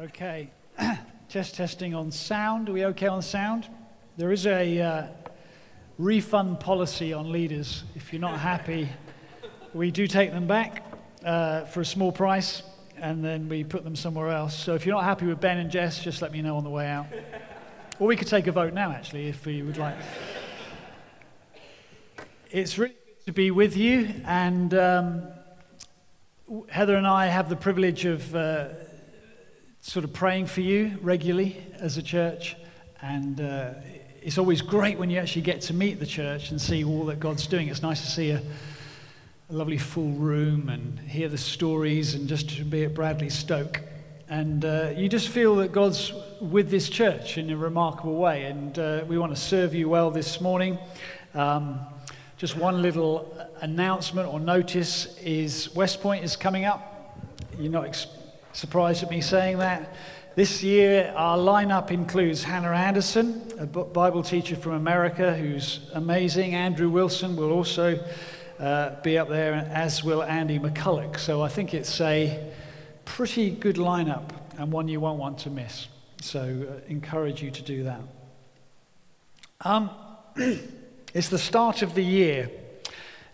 Okay, test testing on sound. Are we okay on sound? There is a uh, refund policy on leaders. If you're not happy, we do take them back uh, for a small price and then we put them somewhere else. So if you're not happy with Ben and Jess, just let me know on the way out. or we could take a vote now, actually, if you would like. It's really good to be with you, and um, Heather and I have the privilege of. Uh, sort of praying for you regularly as a church. And uh, it's always great when you actually get to meet the church and see all that God's doing. It's nice to see a, a lovely full room and hear the stories and just to be at Bradley Stoke. And uh, you just feel that God's with this church in a remarkable way. And uh, we want to serve you well this morning. Um, just one little announcement or notice is Westpoint is coming up. You're not ex- surprised at me saying that. This year, our lineup includes Hannah Anderson, a Bible teacher from America who's amazing. Andrew Wilson will also uh, be up there, as will Andy McCulloch. So I think it's a pretty good lineup and one you won't want to miss. So uh, encourage you to do that. Um, it's the start of the year,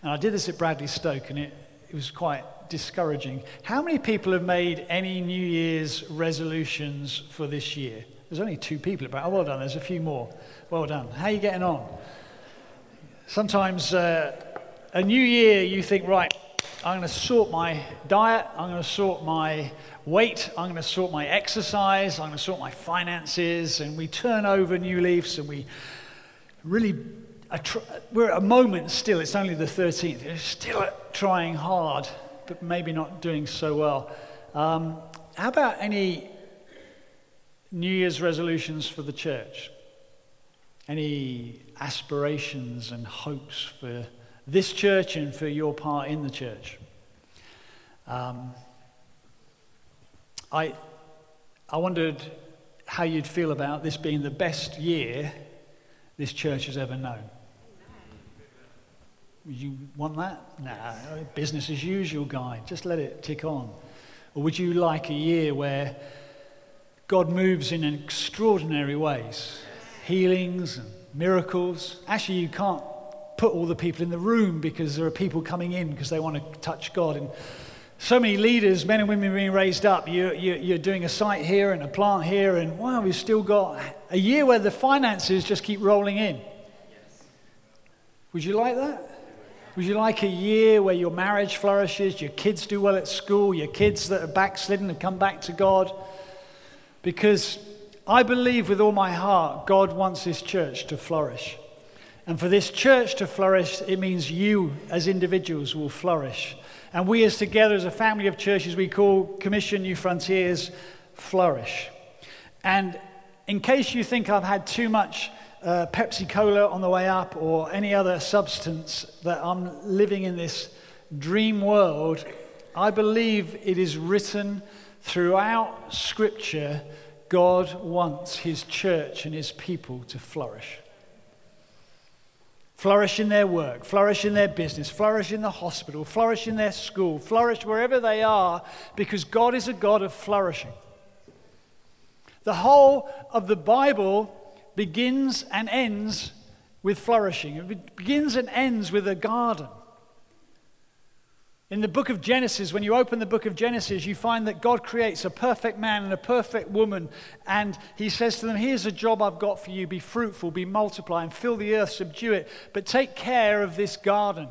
and I did this at Bradley Stoke, and it, it was quite discouraging. How many people have made any New Year's resolutions for this year? There's only two people about. Oh, well done. There's a few more. Well done. How are you getting on? Sometimes uh, a new year, you think, right, I'm going to sort my diet, I'm going to sort my weight, I'm going to sort my exercise, I'm going to sort my finances, and we turn over new leaves and we really we're at a moment still, it's only the 13th, we're still trying hard but maybe not doing so well. Um, how about any New Year's resolutions for the church? Any aspirations and hopes for this church and for your part in the church? Um, I, I wondered how you'd feel about this being the best year this church has ever known. Would you want that? Nah, business as usual, guy. Just let it tick on. Or would you like a year where God moves in extraordinary ways? Healings and miracles. Actually, you can't put all the people in the room because there are people coming in because they want to touch God. And so many leaders, men and women being raised up. You, you, you're doing a site here and a plant here, and wow, we've still got a year where the finances just keep rolling in. Would you like that? Would you like a year where your marriage flourishes, your kids do well at school, your kids that are backslidden have come back to God? Because I believe with all my heart God wants this church to flourish. And for this church to flourish, it means you as individuals will flourish. And we, as together, as a family of churches, we call Commission Newfrontiers, flourish. And in case you think I've had too much uh, Pepsi Cola on the way up or any other substance that I'm living in this dream world, I believe it is written throughout Scripture God wants His church and His people to flourish. Flourish in their work, flourish in their business, flourish in the hospital, flourish in their school, flourish wherever they are, because God is a God of flourishing. The whole of the Bible begins and ends with flourishing. It begins and ends with a garden. In the book of Genesis, when you open the book of Genesis, you find that God creates a perfect man and a perfect woman, and He says to them, Here's a job I've got for you be fruitful, be multiply, and fill the earth, subdue it, but take care of this garden.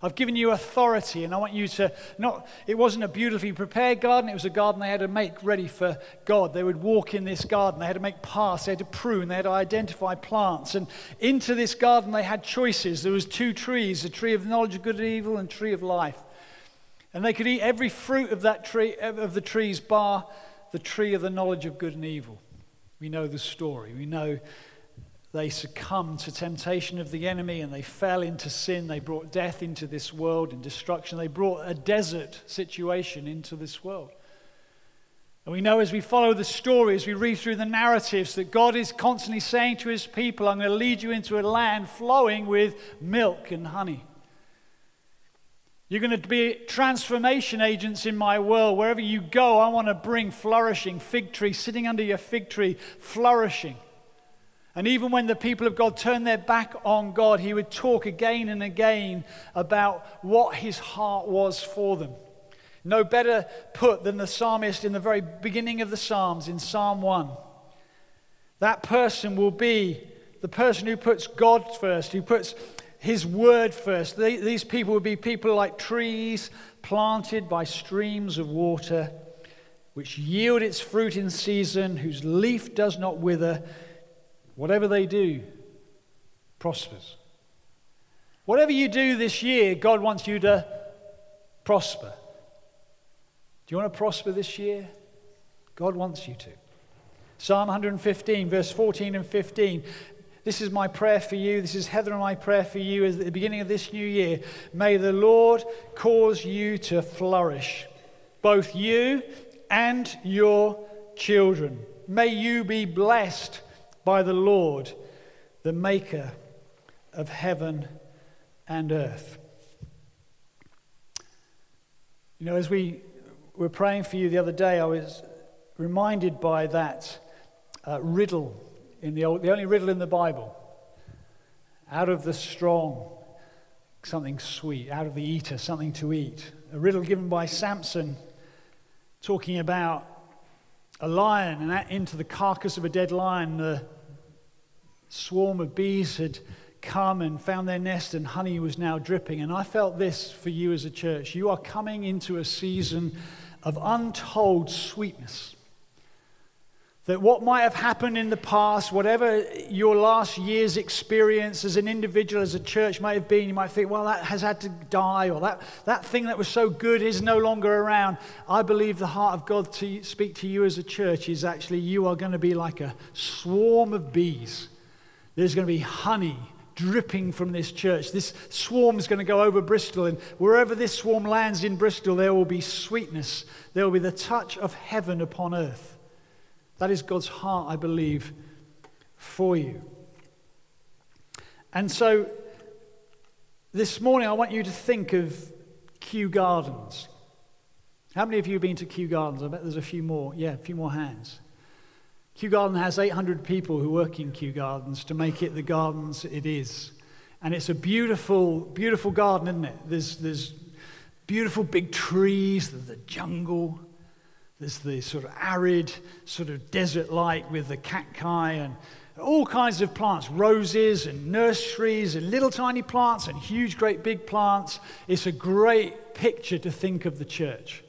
I've given you authority, and I want you to not. It wasn't a beautifully prepared garden, it was a garden they had to make ready for God. They would walk in this garden, they had to make paths, they had to prune, they had to identify plants. And into this garden, they had choices. There was two trees a tree of knowledge of good and evil, and tree of life. And they could eat every fruit of that tree, of the trees, bar the tree of the knowledge of good and evil. We know the story. We know they succumbed to temptation of the enemy and they fell into sin. They brought death into this world and destruction. They brought a desert situation into this world. And we know as we follow the story, as we read through the narratives, that God is constantly saying to his people, I'm going to lead you into a land flowing with milk and honey. You're going to be transformation agents in my world. Wherever you go, I want to bring flourishing. Fig tree, sitting under your fig tree, flourishing. And even when the people of God turned their back on God, he would talk again and again about what his heart was for them. No better put than the psalmist in the very beginning of the Psalms in Psalm 1. That person will be the person who puts God first, who puts his word first. These people will be people like trees planted by streams of water, which yield its fruit in season, whose leaf does not wither. Whatever they do prospers. Whatever you do this year, God wants you to prosper. Do you want to prosper this year? God wants you to. Psalm 115, verse 14 and 15. This is my prayer for you. This is Heather and my prayer for you at the beginning of this new year. May the Lord cause you to flourish, both you and your children. May you be blessed by the Lord, the maker of heaven and earth. You know, as we were praying for you the other day, I was reminded by that uh, riddle in the, old, the only riddle in the Bible. Out of the strong, something sweet. Out of the eater, something to eat. A riddle given by Samson talking about a lion and into the carcass of a dead lion, the swarm of bees had come and found their nest, and honey was now dripping. And I felt this for you as a church. You are coming into a season of untold sweetness that what might have happened in the past, whatever your last year's experience as an individual, as a church might have been, you might think, well, that has had to die, or that, that thing that was so good is no longer around. I believe the heart of God to speak to you as a church is actually you are going to be like a swarm of bees. There's going to be honey dripping from this church. This swarm is going to go over Bristol, and wherever this swarm lands in Bristol, there will be sweetness. There will be the touch of heaven upon earth. That is God's heart, I believe, for you. And so this morning, I want you to think of Kew Gardens. How many of you have been to Kew Gardens? I bet there's a few more. Yeah, a few more hands. Kew Garden has 800 people who work in Kew Gardens to make it the gardens it is. And it's a beautiful, beautiful garden, isn't it? There's, there's beautiful big trees, there's the jungle, there's the sort of arid, sort of desert like with the cacti and all kinds of plants, roses and nurseries and little tiny plants and huge, great big plants. It's a great picture to think of the church.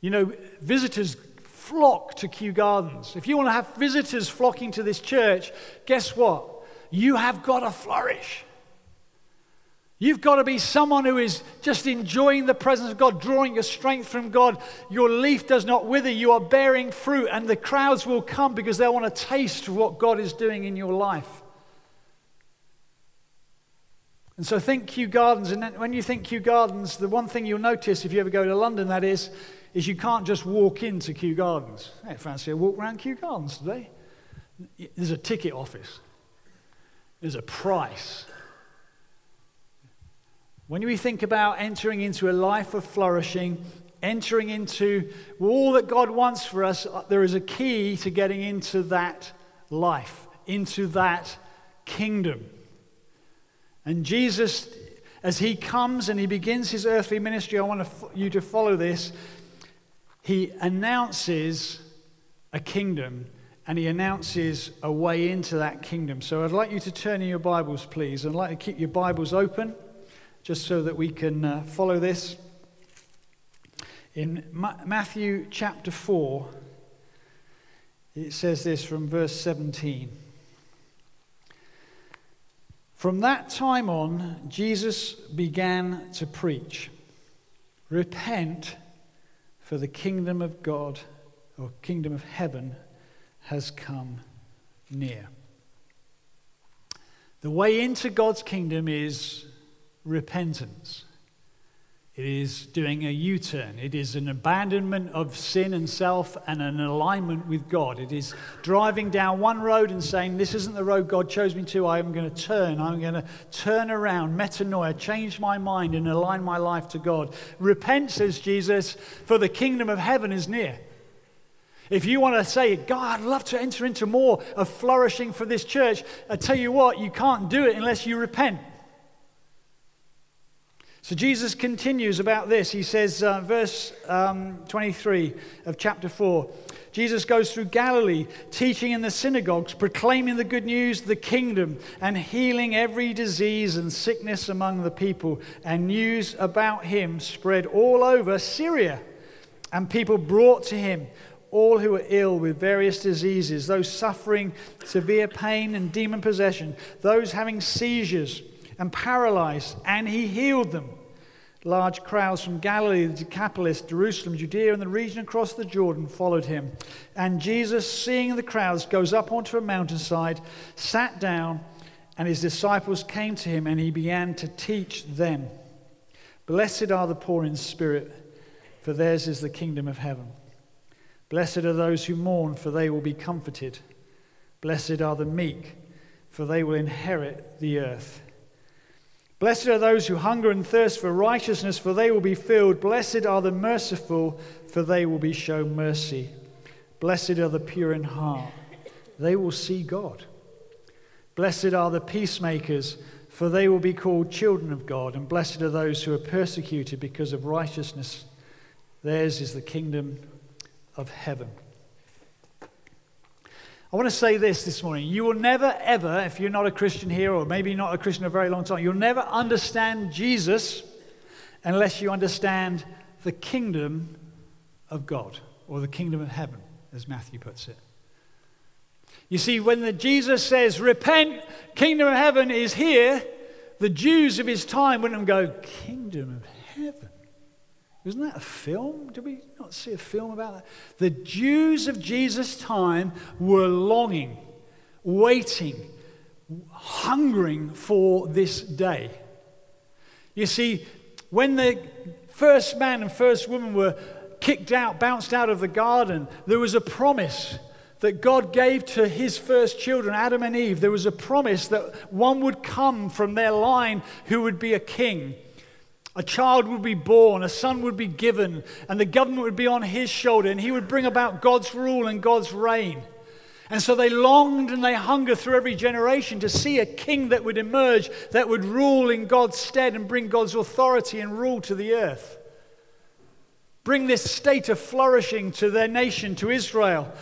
You know, visitors flock to Kew Gardens. If you want to have visitors flocking to this church, guess what? You have got to flourish. You've got to be someone who is just enjoying the presence of God, drawing your strength from God. Your leaf does not wither. You are bearing fruit, and the crowds will come because they want to taste of what God is doing in your life. And so think Kew Gardens, and when you think Kew Gardens, the one thing you'll notice if you ever go to London, that is, is you can't just walk into Kew Gardens. Hey, fancy a walk around Kew Gardens today? There's a ticket office. There's a price. When we think about entering into a life of flourishing, entering into all that God wants for us, uh, there is a key to getting into that life, into that kingdom. And Jesus, as he comes and he begins his earthly ministry, I want you to follow this. He announces a kingdom and he announces a way into that kingdom. So I'd like you to turn in your Bibles, please. I'd like to keep your Bibles open just so that we can uh, follow this. In Ma- Matthew chapter 4, it says this from verse 17. From that time on, Jesus began to preach Repent, for the kingdom of God, or kingdom of heaven, has come near. The way into God's kingdom is repentance. It is doing a U turn. It is an abandonment of sin and self and an alignment with God. It is driving down one road and saying, This isn't the road God chose me to. I am going to turn. I'm going to turn around, metanoia, change my mind and align my life to God. Repent, says Jesus, for the kingdom of heaven is near. If you want to say, God, I'd love to enter into more of flourishing for this church, I tell you what, you can't do it unless you repent. So Jesus continues about this. He says, uh, verse um, 23 of chapter 4 Jesus goes through Galilee, teaching in the synagogues, proclaiming the good news, the kingdom, and healing every disease and sickness among the people. And news about him spread all over Syria. And people brought to him all who were ill with various diseases, those suffering severe pain and demon possession, those having seizures and paralyzed, and he healed them. Large crowds from Galilee, the Decapolis, Jerusalem, Judea, and the region across the Jordan followed him. And Jesus, seeing the crowds, goes up onto a mountainside, sat down, and his disciples came to him, and he began to teach them. Blessed are the poor in spirit, for theirs is the kingdom of heaven. Blessed are those who mourn, for they will be comforted. Blessed are the meek, for they will inherit the earth. Blessed are those who hunger and thirst for righteousness, for they will be filled. Blessed are the merciful, for they will be shown mercy. Blessed are the pure in heart, they will see God. Blessed are the peacemakers, for they will be called children of God. And blessed are those who are persecuted because of righteousness. Theirs is the kingdom of heaven. I want to say this this morning. You will never, ever, if you're not a Christian here, or maybe not a Christian a very long time, you'll never understand Jesus unless you understand the kingdom of God, or the kingdom of heaven, as Matthew puts it. You see, when the Jesus says, Repent, kingdom of heaven is here, the Jews of his time wouldn't go, Kingdom of heaven. Isn't that a film? Did we not see a film about that? The Jews of Jesus' time were longing, waiting, hungering for this day. You see, when the first man and first woman were kicked out, bounced out of the garden, there was a promise that God gave to his first children, Adam and Eve. There was a promise that one would come from their line who would be a king a child would be born, a son would be given, and the government would be on his shoulder, and he would bring about God's rule and God's reign. And so they longed and they hungered through every generation to see a king that would emerge, that would rule in God's stead and bring God's authority and rule to the earth. Bring this state of flourishing to their nation, to Israel.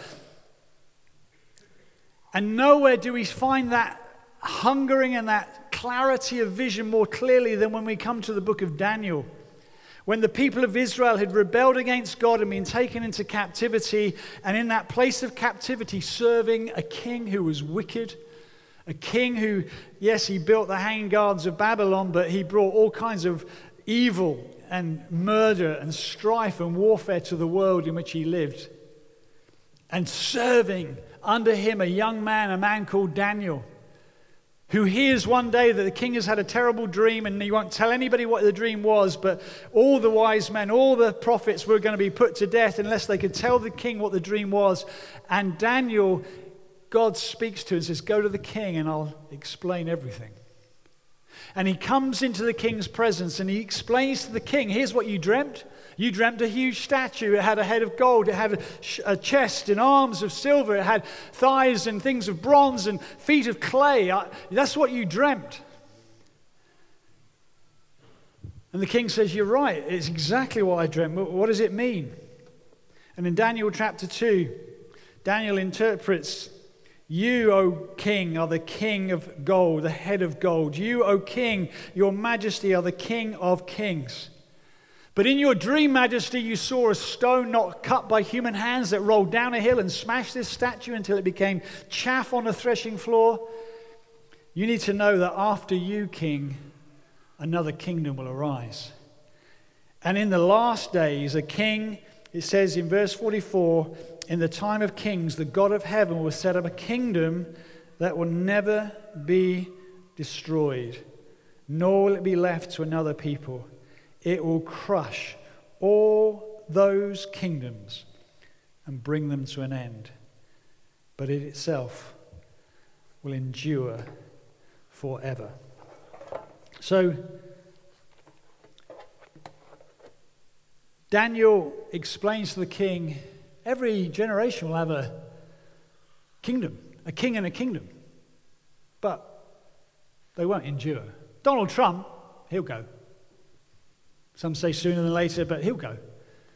And nowhere do we find that hungering and that clarity of vision more clearly than when we come to the book of Daniel. When the people of Israel had rebelled against God and been taken into captivity, and in that place of captivity, serving a king who was wicked, a king who, yes, he built the hanging gardens of Babylon, but he brought all kinds of evil and murder and strife and warfare to the world in which he lived. And serving under him a young man, a man called Daniel who hears one day that the king has had a terrible dream and he won't tell anybody what the dream was, but all the wise men, all the prophets were going to be put to death unless they could tell the king what the dream was. And Daniel, God speaks to and says, Go to the king and I'll explain everything. And he comes into the king's presence and he explains to the king, Here's what you dreamt. You dreamt a huge statue. It had a head of gold. It had a, a, chest and arms of silver. It had thighs and things of bronze and feet of clay. I, that's what you dreamt. And the king says, You're right. It's exactly what I dreamt. What does it mean? And in Daniel chapter 2, Daniel interprets you, O king, are the king of gold, the head of gold. You, O king, your majesty, are the king of kings. But in your dream, Majesty, you saw a stone not cut by human hands that rolled down a hill and smashed this statue until it became chaff on a threshing floor. You need to know that after you, King, another kingdom will arise. And in the last days, a king, it says in verse 44, in the time of kings, the God of heaven will set up a kingdom that will never be destroyed, nor will it be left to another people. It will crush all those kingdoms and bring them to an end. But it itself will endure forever. So, Daniel explains to the king every generation will have a kingdom, a king and a kingdom, but they won't endure. Donald Trump, he'll go. Some say sooner than later, but he'll go.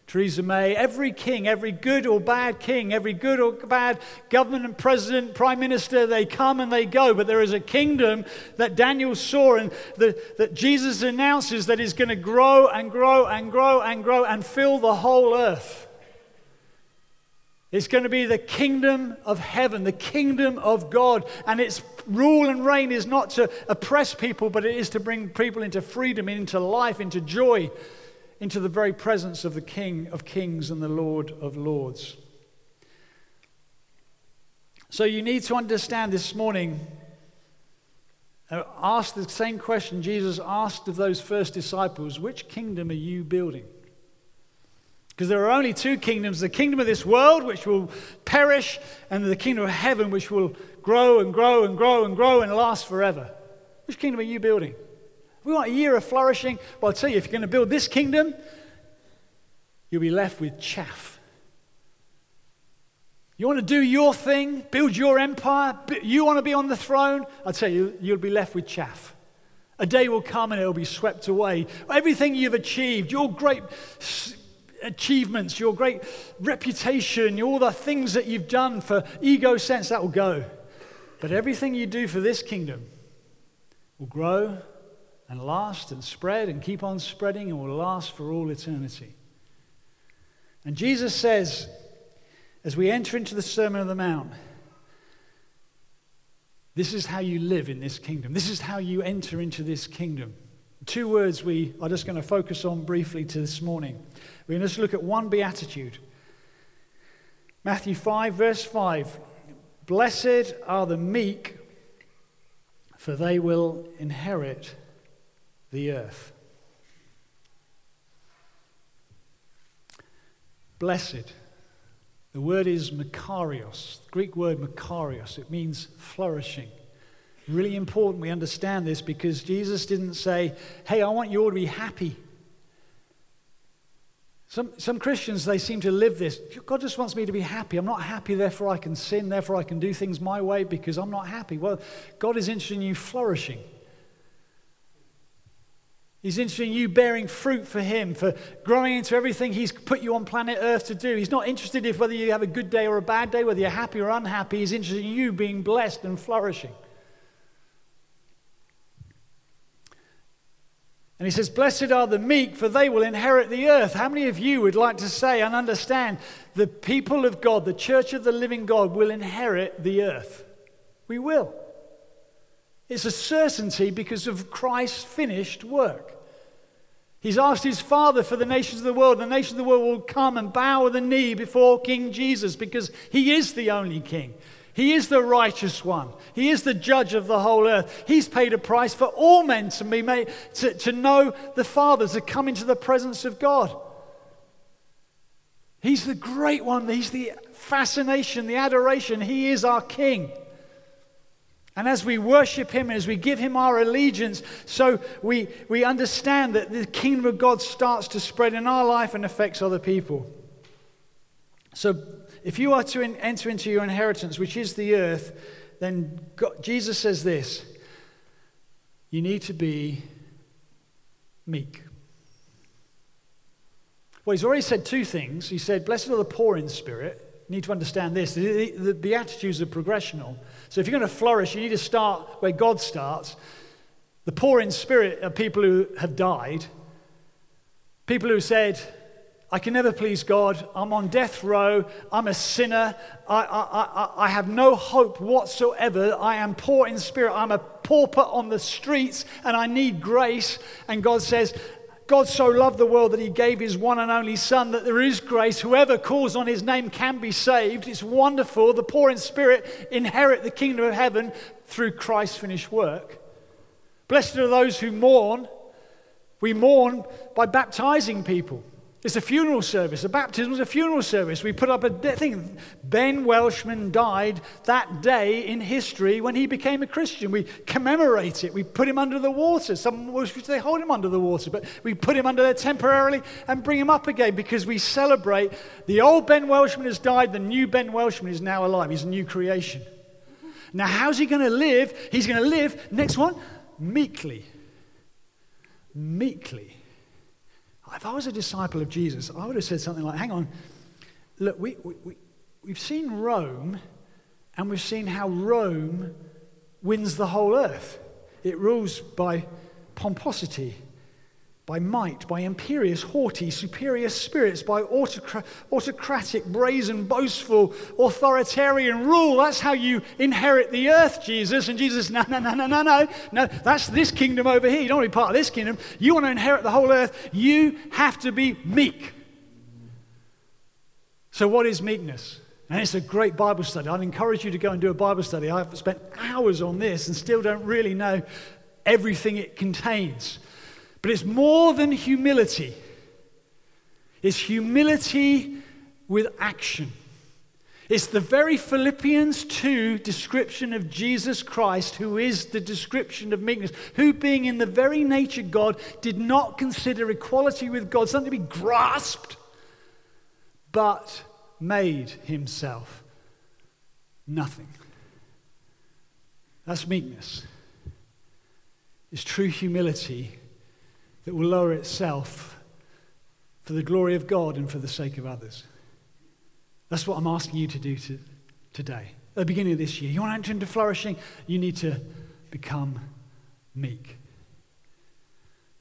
Theresa May, every king, every good or bad king, every good or bad government and president, prime minister, they come and they go. But there is a kingdom that Daniel saw and the, that Jesus announces that is going to grow and grow and grow and grow and fill the whole earth. It's going to be the kingdom of heaven, the kingdom of God. And its rule and reign is not to oppress people, but it is to bring people into freedom, into life, into joy into the very presence of the King of Kings and the Lord of Lords. So you need to understand this morning, uh, ask the same question Jesus asked of those first disciples which kingdom are you building? Because there are only two kingdoms the kingdom of this world, which will perish, and the kingdom of heaven, which will grow and grow and grow and grow and last forever. Which kingdom are you building? We want a year of flourishing. Well, I'll tell you, if you're going to build this kingdom, you'll be left with chaff. You want to do your thing, build your empire, you want to be on the throne, I'll tell you, you'll be left with chaff. A day will come and it'll be swept away. Everything you've achieved, your great achievements, your great reputation, all the things that you've done for ego sense, that will go. But everything you do for this kingdom will grow and last and spread and keep on spreading and will last for all eternity. And Jesus says, as we enter into the Sermon on the Mount, this is how you live in this kingdom. This is how you enter into this kingdom. Two words we are just going to focus on briefly to this morning. We're going to just look at one beatitude. Matthew 5, verse 5. Blessed are the meek, for they will inherit the earth. Blessed. The word is makarios, the Greek word makarios. It means flourishing. Really important we understand this because Jesus didn't say, Hey, I want you all to be happy. Some, some Christians, they seem to live this. God just wants me to be happy. I'm not happy, therefore I can sin, therefore I can do things my way because I'm not happy. Well, God is interested in you flourishing. He's interested in you bearing fruit for Him, for growing into everything He's put you on planet Earth to do. He's not interested in whether you have a good day or a bad day, whether you're happy or unhappy. He's interested in you being blessed and flourishing. And he says, Blessed are the meek, for they will inherit the earth. How many of you would like to say and understand the people of God, the church of the living God, will inherit the earth? We will. It's a certainty because of Christ's finished work. He's asked his Father for the nations of the world. The nations of the world will come and bow the knee before King Jesus because he is the only king. He is the righteous one. He is the judge of the whole earth. He's paid a price for all men to be made to, to know the Father, to come into the presence of God. He's the great one. He's the fascination, the adoration. He is our king. And as we worship Him, as we give Him our allegiance, so we, we understand that the kingdom of God starts to spread in our life and affects other people. So if you are to in, enter into your inheritance, which is the earth, then God, Jesus says this you need to be meek. Well, he's already said two things. He said, Blessed are the poor in spirit. You need to understand this. The, the, Beatitudes are progressional. So if you're going to flourish, you need to start where God starts. The poor in spirit are people who have died, people who said, I can never please God. I'm on death row. I'm a sinner. I, I, I, I, have no hope whatsoever. I am poor in spirit. I'm a pauper on the streets and I need grace. And God says, God so loved the world that he gave his one and only Son, that there is grace. Whoever calls on his name can be saved. It's wonderful. The poor in spirit inherit the kingdom of heaven through Christ's finished work. Blessed are those who mourn, We mourn by baptizing people. It's a funeral service. A baptism is a funeral service. We put up a thing. Ben Welshman died that day in history when he became a Christian. We commemorate it. We put him under the water. Some wish they hold him under the water, but we put him under there temporarily and bring him up again because we celebrate the old Ben Welshman has died, the new Ben Welshman is now alive. He's a new creation. Now, how's he going to live? He's going to live, next one, meekly. Meekly. If I was a disciple of Jesus, I would have said something like, hang on, look, we, we, we, we've seen Rome, and we've seen how Rome wins the whole earth. It rules by pomposity by might, by imperious, haughty, superior spirits, by autocra- autocratic, brazen, boastful, authoritarian rule. That's how you inherit the earth, Jesus. And Jesus, no, no, no, no, no, no. No, that's this kingdom over here. You don't want to be part of this kingdom. You want to inherit the whole earth. You have to be meek. So, what is meekness? And it's a great Bible study. I'd encourage you to go and do a Bible study. I've spent hours on this and still don't really know everything it contains. But it's more than humility, it's humility with action. It's the very Philippians 2 description of Jesus Christ, who is the description of meekness, who, being in the very nature God, did not consider equality with God something to be grasped, but made himself nothing. That's meekness. It's true humility that will lower itself for the glory of God and for the sake of others. That's what I'm asking you to do to, today. At the beginning of this year, you want to enter into flourishing, you need to become meek.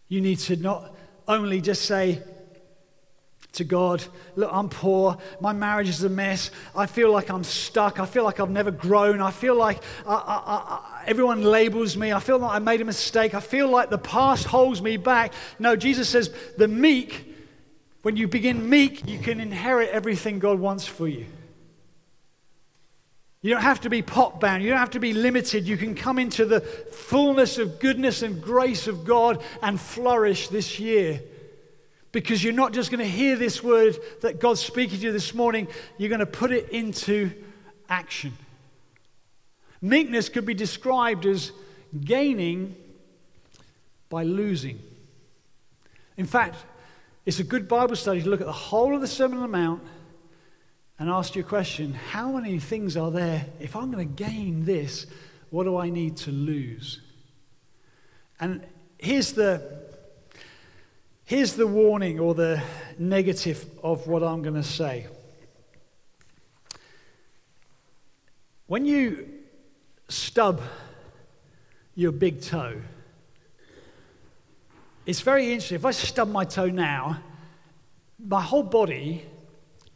You need to not only just say, to God, look, I'm poor. My marriage is a mess. I feel like I'm stuck. I feel like I've never grown. I feel like I, I, I, everyone labels me. I feel like I made a mistake. I feel like the past holds me back. No, Jesus says, the meek, when you begin meek, you can inherit everything God wants for you. You don't have to be pot bound. You don't have to be limited. You can come into the fullness of goodness and grace of God and flourish this year because you're not just going to hear this word that God's speaking to you this morning, you're going to put it into action. Meekness could be described as gaining by losing. In fact, it's a good Bible study to look at the whole of the Sermon on the Mount and ask you a question how many things are there? If I'm going to gain this, what do I need to lose? And here's the Here's the warning or the negative of what I'm going to say. When you stub your big toe, it's very interesting. If I stub my toe now, my whole body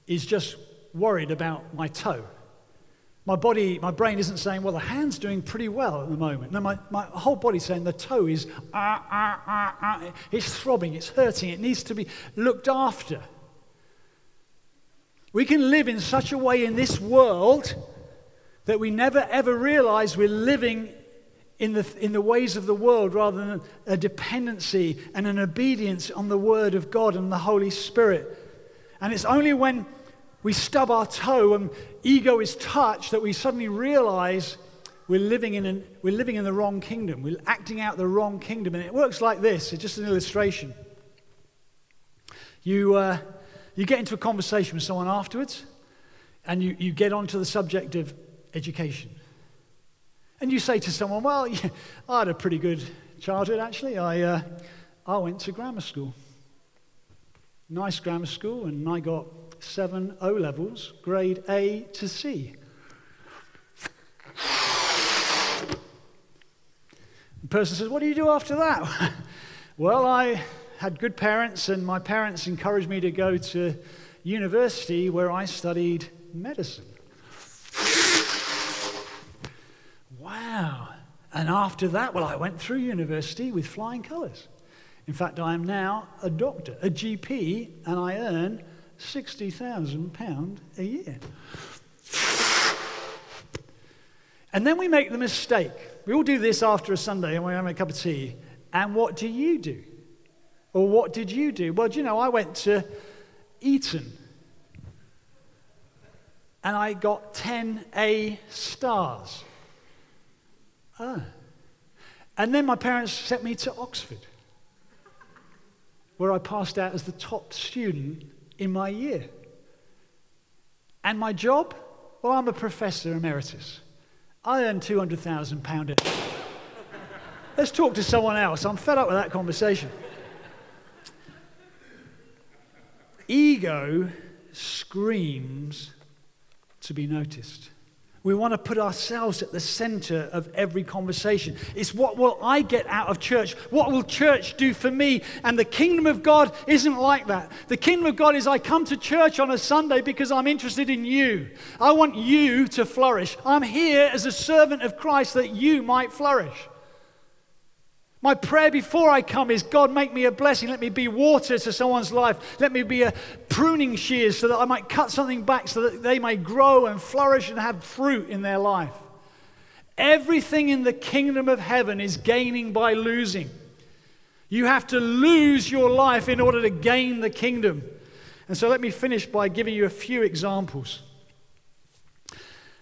is just worried about my toe. My body, my brain isn't saying, well, the hand's doing pretty well at the moment. No, my, my whole body's saying the toe is, ah, ah, ah, ah. It's throbbing, it's hurting, it needs to be looked after. We can live in such a way in this world that we never ever realize we're living in the, in the ways of the world rather than a dependency and an obedience on the Word of God and the Holy Spirit. And it's only when we stub our toe and ego is touched that we suddenly realize we're living in, an, we're living in the wrong kingdom. We're acting out the wrong kingdom. And it works like this it's just an illustration. You, uh, you get into a conversation with someone afterwards, and you, you get onto the subject of education. And you say to someone, Well, yeah, I had a pretty good childhood, actually. I, uh, I went to grammar school. Nice grammar school, and I got seven O levels, grade A to C. The person says, What do you do after that? well, I had good parents, and my parents encouraged me to go to university where I studied medicine. wow. And after that, well, I went through university with flying colours. In fact, I am now a doctor, a GP, and I earn £60,000 a year. And then we make the mistake. We all do this after a Sunday and we have a cup of tea. And what do you do? Or what did you do? Well, do you know, I went to Eton and I got 10 A stars. Ah. And then my parents sent me to Oxford, where I passed out as the top student in my year. And my job? Well, I'm a professor emeritus. I earn £200,000 Let's talk to someone else. I'm fed up with that conversation. Ego screams to be noticed. We want to put ourselves at the center of every conversation. It's what will I get out of church? What will church do for me? And the kingdom of God isn't like that. The kingdom of God is I come to church on a Sunday because I'm interested in you. I want you to flourish. I'm here as a servant of Christ that you might flourish. My prayer before I come is God, make me a blessing. Let me be water to someone's life. Let me be a pruning shears so that I might cut something back so that they may grow and flourish and have fruit in their life. Everything in the kingdom of heaven is gaining by losing. You have to lose your life in order to gain the kingdom. And so let me finish by giving you a few examples.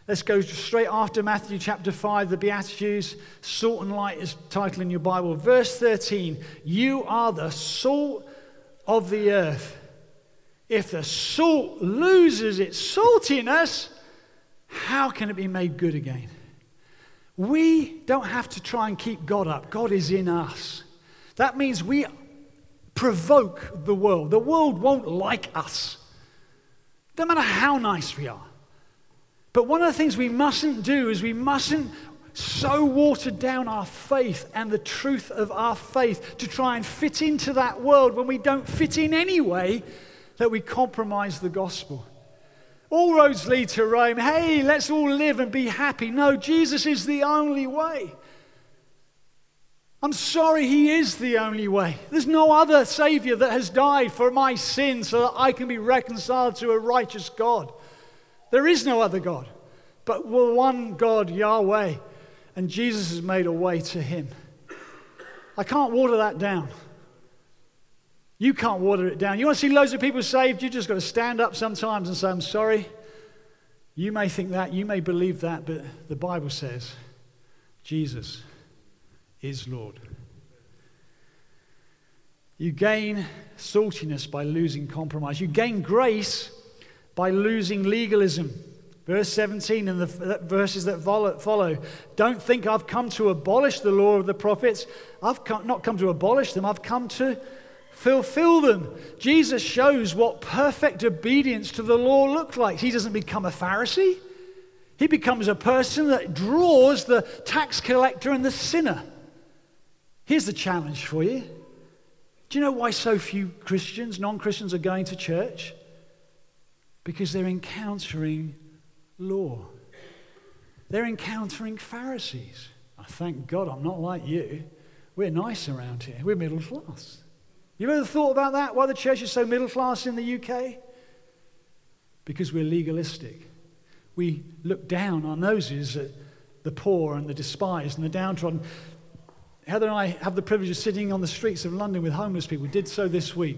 Let's go straight after Matthew chapter 5, the Beatitudes. Salt and light is title in your Bible. Verse 13 You are the salt of the earth. If the salt loses its saltiness, how can it be made good again? We don't have to try and keep God up, God is in us. That means we provoke the world. The world won't like us, no matter how nice we are. But one of the things we mustn't do is we mustn't so water down our faith and the truth of our faith to try and fit into that world when we don't fit in anyway that we compromise the gospel. All roads lead to Rome. Hey, let's all live and be happy. No, Jesus is the only way. I'm sorry, He is the only way. There's no other Savior that has died for my sins so that I can be reconciled to a righteous God. There is no other God but one God, Yahweh. And Jesus has made a way to him. I can't water that down. You can't water it down. You want to see loads of people saved? You just got to stand up sometimes and say, I'm sorry. You may think that, you may believe that, but the Bible says Jesus is Lord. You gain saltiness by losing compromise. You gain grace by losing legalism. Verse 17 and the verses that follow. Don't think I've come to abolish the law of the prophets. I've come, not come to abolish them, I've come to fulfill them. Jesus shows what perfect obedience to the law looked like. He doesn't become a Pharisee, he becomes a person that draws the tax collector and the sinner. Here's the challenge for you. Do you know why so few Christians, non Christians, are going to church? Because they're encountering law. They're encountering Pharisees. I thank God I'm not like you. We're nice around here. We're middle class. You ever thought about that? Why the church is so middle class in the UK? Because we're legalistic. We look down our noses at the poor and the despised and the downtrodden. Heather and I have the privilege of sitting on the streets of London with homeless people. We did so this week.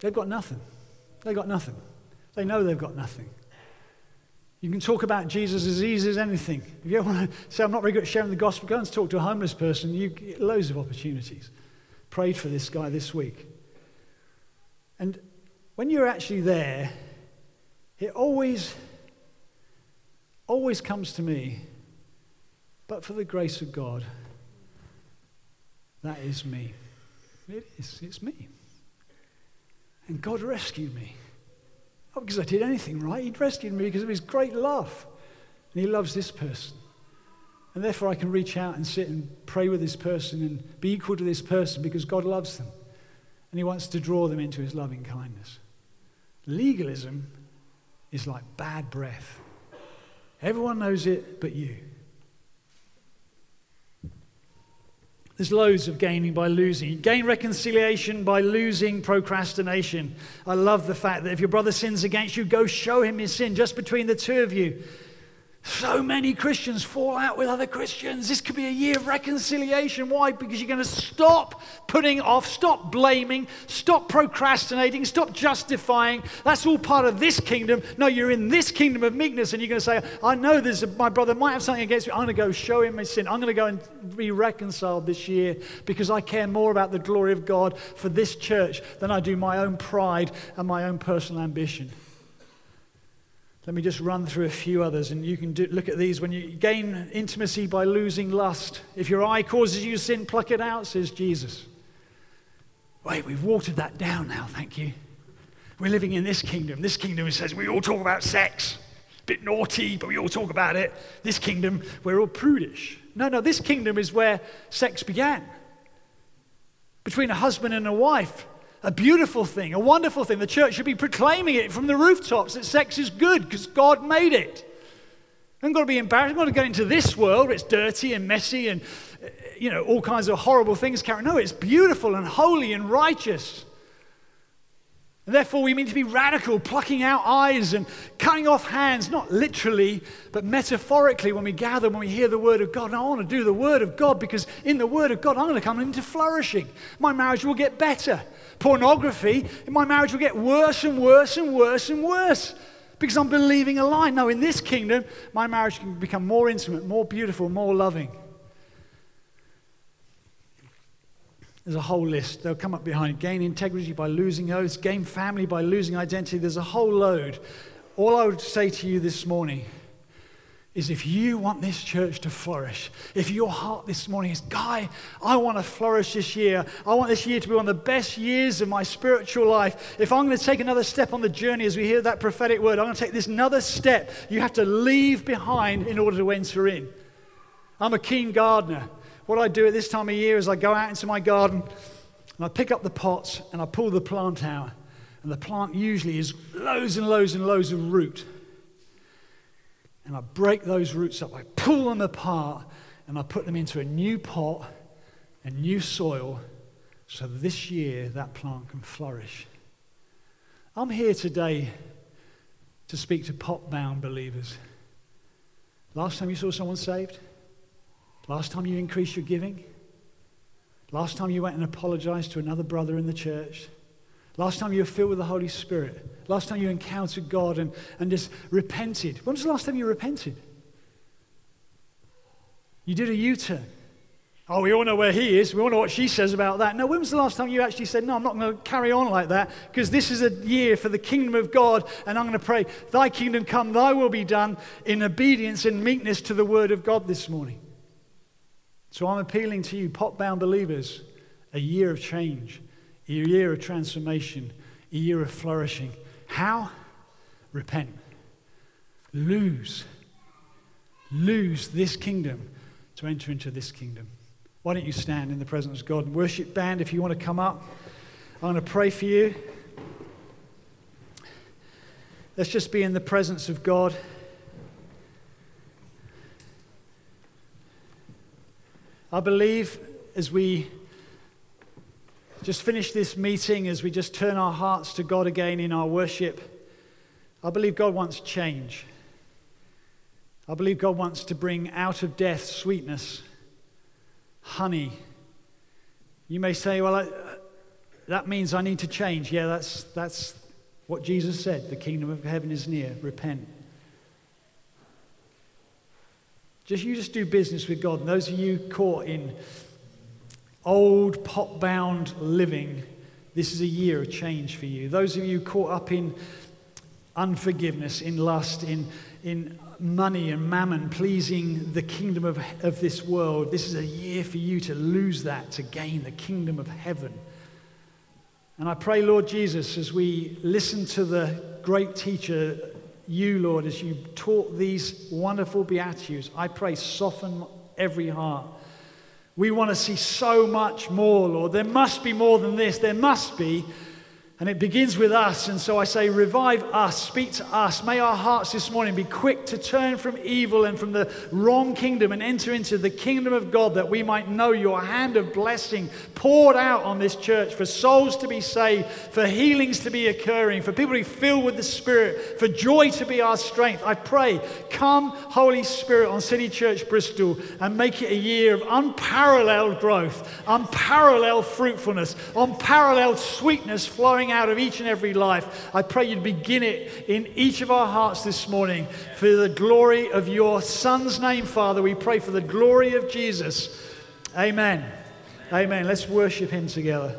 They've got nothing. They've got nothing. They know they've got nothing. You can talk about Jesus as easy as anything. If you want to say, I'm not very good at sharing the gospel, go and talk to a homeless person. You get loads of opportunities. Prayed for this guy this week. And when you're actually there, it always, always comes to me, but for the grace of God, that is me. It is, it's me. And God rescued me. Oh, Not because I did anything right. He'd rescued me because of his great love. And he loves this person. And therefore, I can reach out and sit and pray with this person and be equal to this person because God loves them. And he wants to draw them into his loving kindness. Legalism is like bad breath. Everyone knows it but you. There's loads of gaining by losing. Gain reconciliation by losing procrastination. I love the fact that if your brother sins against you, go show him his sin just between the two of you. So many Christians fall out with other Christians. This could be a year of reconciliation. Why? Because you're going to stop putting off, stop blaming, stop procrastinating, stop justifying. That's all part of this kingdom. No, you're in this kingdom of meekness, and you're going to say, I know a, my brother might have something against me. I'm going to go show him my sin. I'm going to go and be reconciled this year because I care more about the glory of God for this church than I do my own pride and my own personal ambition. Let me just run through a few others, and you can do, look at these. When you gain intimacy by losing lust, if your eye causes you sin, pluck it out, says Jesus. Wait, we've watered that down now, thank you. We're living in this kingdom. This kingdom says we all talk about sex. A Bit naughty, but we all talk about it. This kingdom, we're all prudish. No, no, this kingdom is where sex began between a husband and a wife a beautiful thing, a wonderful thing. The church should be proclaiming it from the rooftops that sex is good because God made it. I'm going to be embarrassed. I'm going to go into this world where it's dirty and messy and, you know, all kinds of horrible things. No, it's beautiful and holy and righteous. And therefore, we mean to be radical, plucking out eyes and cutting off hands, not literally, but metaphorically when we gather, when we hear the Word of God. And I want to do the Word of God because in the Word of God, I'm going to come into flourishing. My marriage will get better. Pornography, my marriage will get worse and worse and worse and worse because I'm believing a lie. No, in this kingdom, my marriage can become more intimate, more beautiful, more loving. There's a whole list. They'll come up behind. Gain integrity by losing oaths, gain family by losing identity. There's a whole load. All I would say to you this morning is if you want this church to flourish, if your heart this morning is, Guy, I want to flourish this year. I want this year to be one of the best years of my spiritual life. If I'm going to take another step on the journey as we hear that prophetic word, I'm going to take this another step. You have to leave behind in order to enter in. I'm a keen gardener. What I do at this time of year is I go out into my garden and I pick up the pots and I pull the plant out. And the plant usually is loads and loads and loads of root. And I break those roots up, I pull them apart, and I put them into a new pot and new soil so this year that plant can flourish. I'm here today to speak to pot bound believers. Last time you saw someone saved? Last time you increased your giving? Last time you went and apologized to another brother in the church? Last time you were filled with the Holy Spirit? Last time you encountered God and, and just repented? When was the last time you repented? You did a U turn. Oh, we all know where he is. We all know what she says about that. No, when was the last time you actually said, No, I'm not going to carry on like that because this is a year for the kingdom of God and I'm going to pray, Thy kingdom come, Thy will be done in obedience and meekness to the word of God this morning. So I'm appealing to you, pot bound believers, a year of change, a year of transformation, a year of flourishing. How? Repent. Lose. Lose this kingdom to enter into this kingdom. Why don't you stand in the presence of God? Worship band, if you want to come up, I'm going to pray for you. Let's just be in the presence of God. I believe as we just finish this meeting, as we just turn our hearts to God again in our worship, I believe God wants change. I believe God wants to bring out of death sweetness, honey. You may say, well, I, that means I need to change. Yeah, that's, that's what Jesus said. The kingdom of heaven is near. Repent. Just you just do business with God. And those of you caught in old pot bound living, this is a year of change for you. Those of you caught up in unforgiveness, in lust, in, in money and mammon, pleasing the kingdom of, of this world, this is a year for you to lose that, to gain the kingdom of heaven. And I pray, Lord Jesus, as we listen to the great teacher you, Lord, as you taught these wonderful Beatitudes, I pray, soften every heart. We want to see so much more, Lord. There must be more than this. There must be. And it begins with us. And so I say, revive us, speak to us. May our hearts this morning be quick to turn from evil and from the wrong kingdom and enter into the kingdom of God that we might know your hand of blessing poured out on this church for souls to be saved, for healings to be occurring, for people to be filled with the Spirit, for joy to be our strength. I pray, come, Holy Spirit, on City Church Bristol and make it a year of unparalleled growth, unparalleled fruitfulness, unparalleled sweetness flowing out of each and every life. I pray you'd begin it in each of our hearts this morning for the glory of your Son's name, Father. We pray for the glory of Jesus. Amen. Amen. Let's worship him together.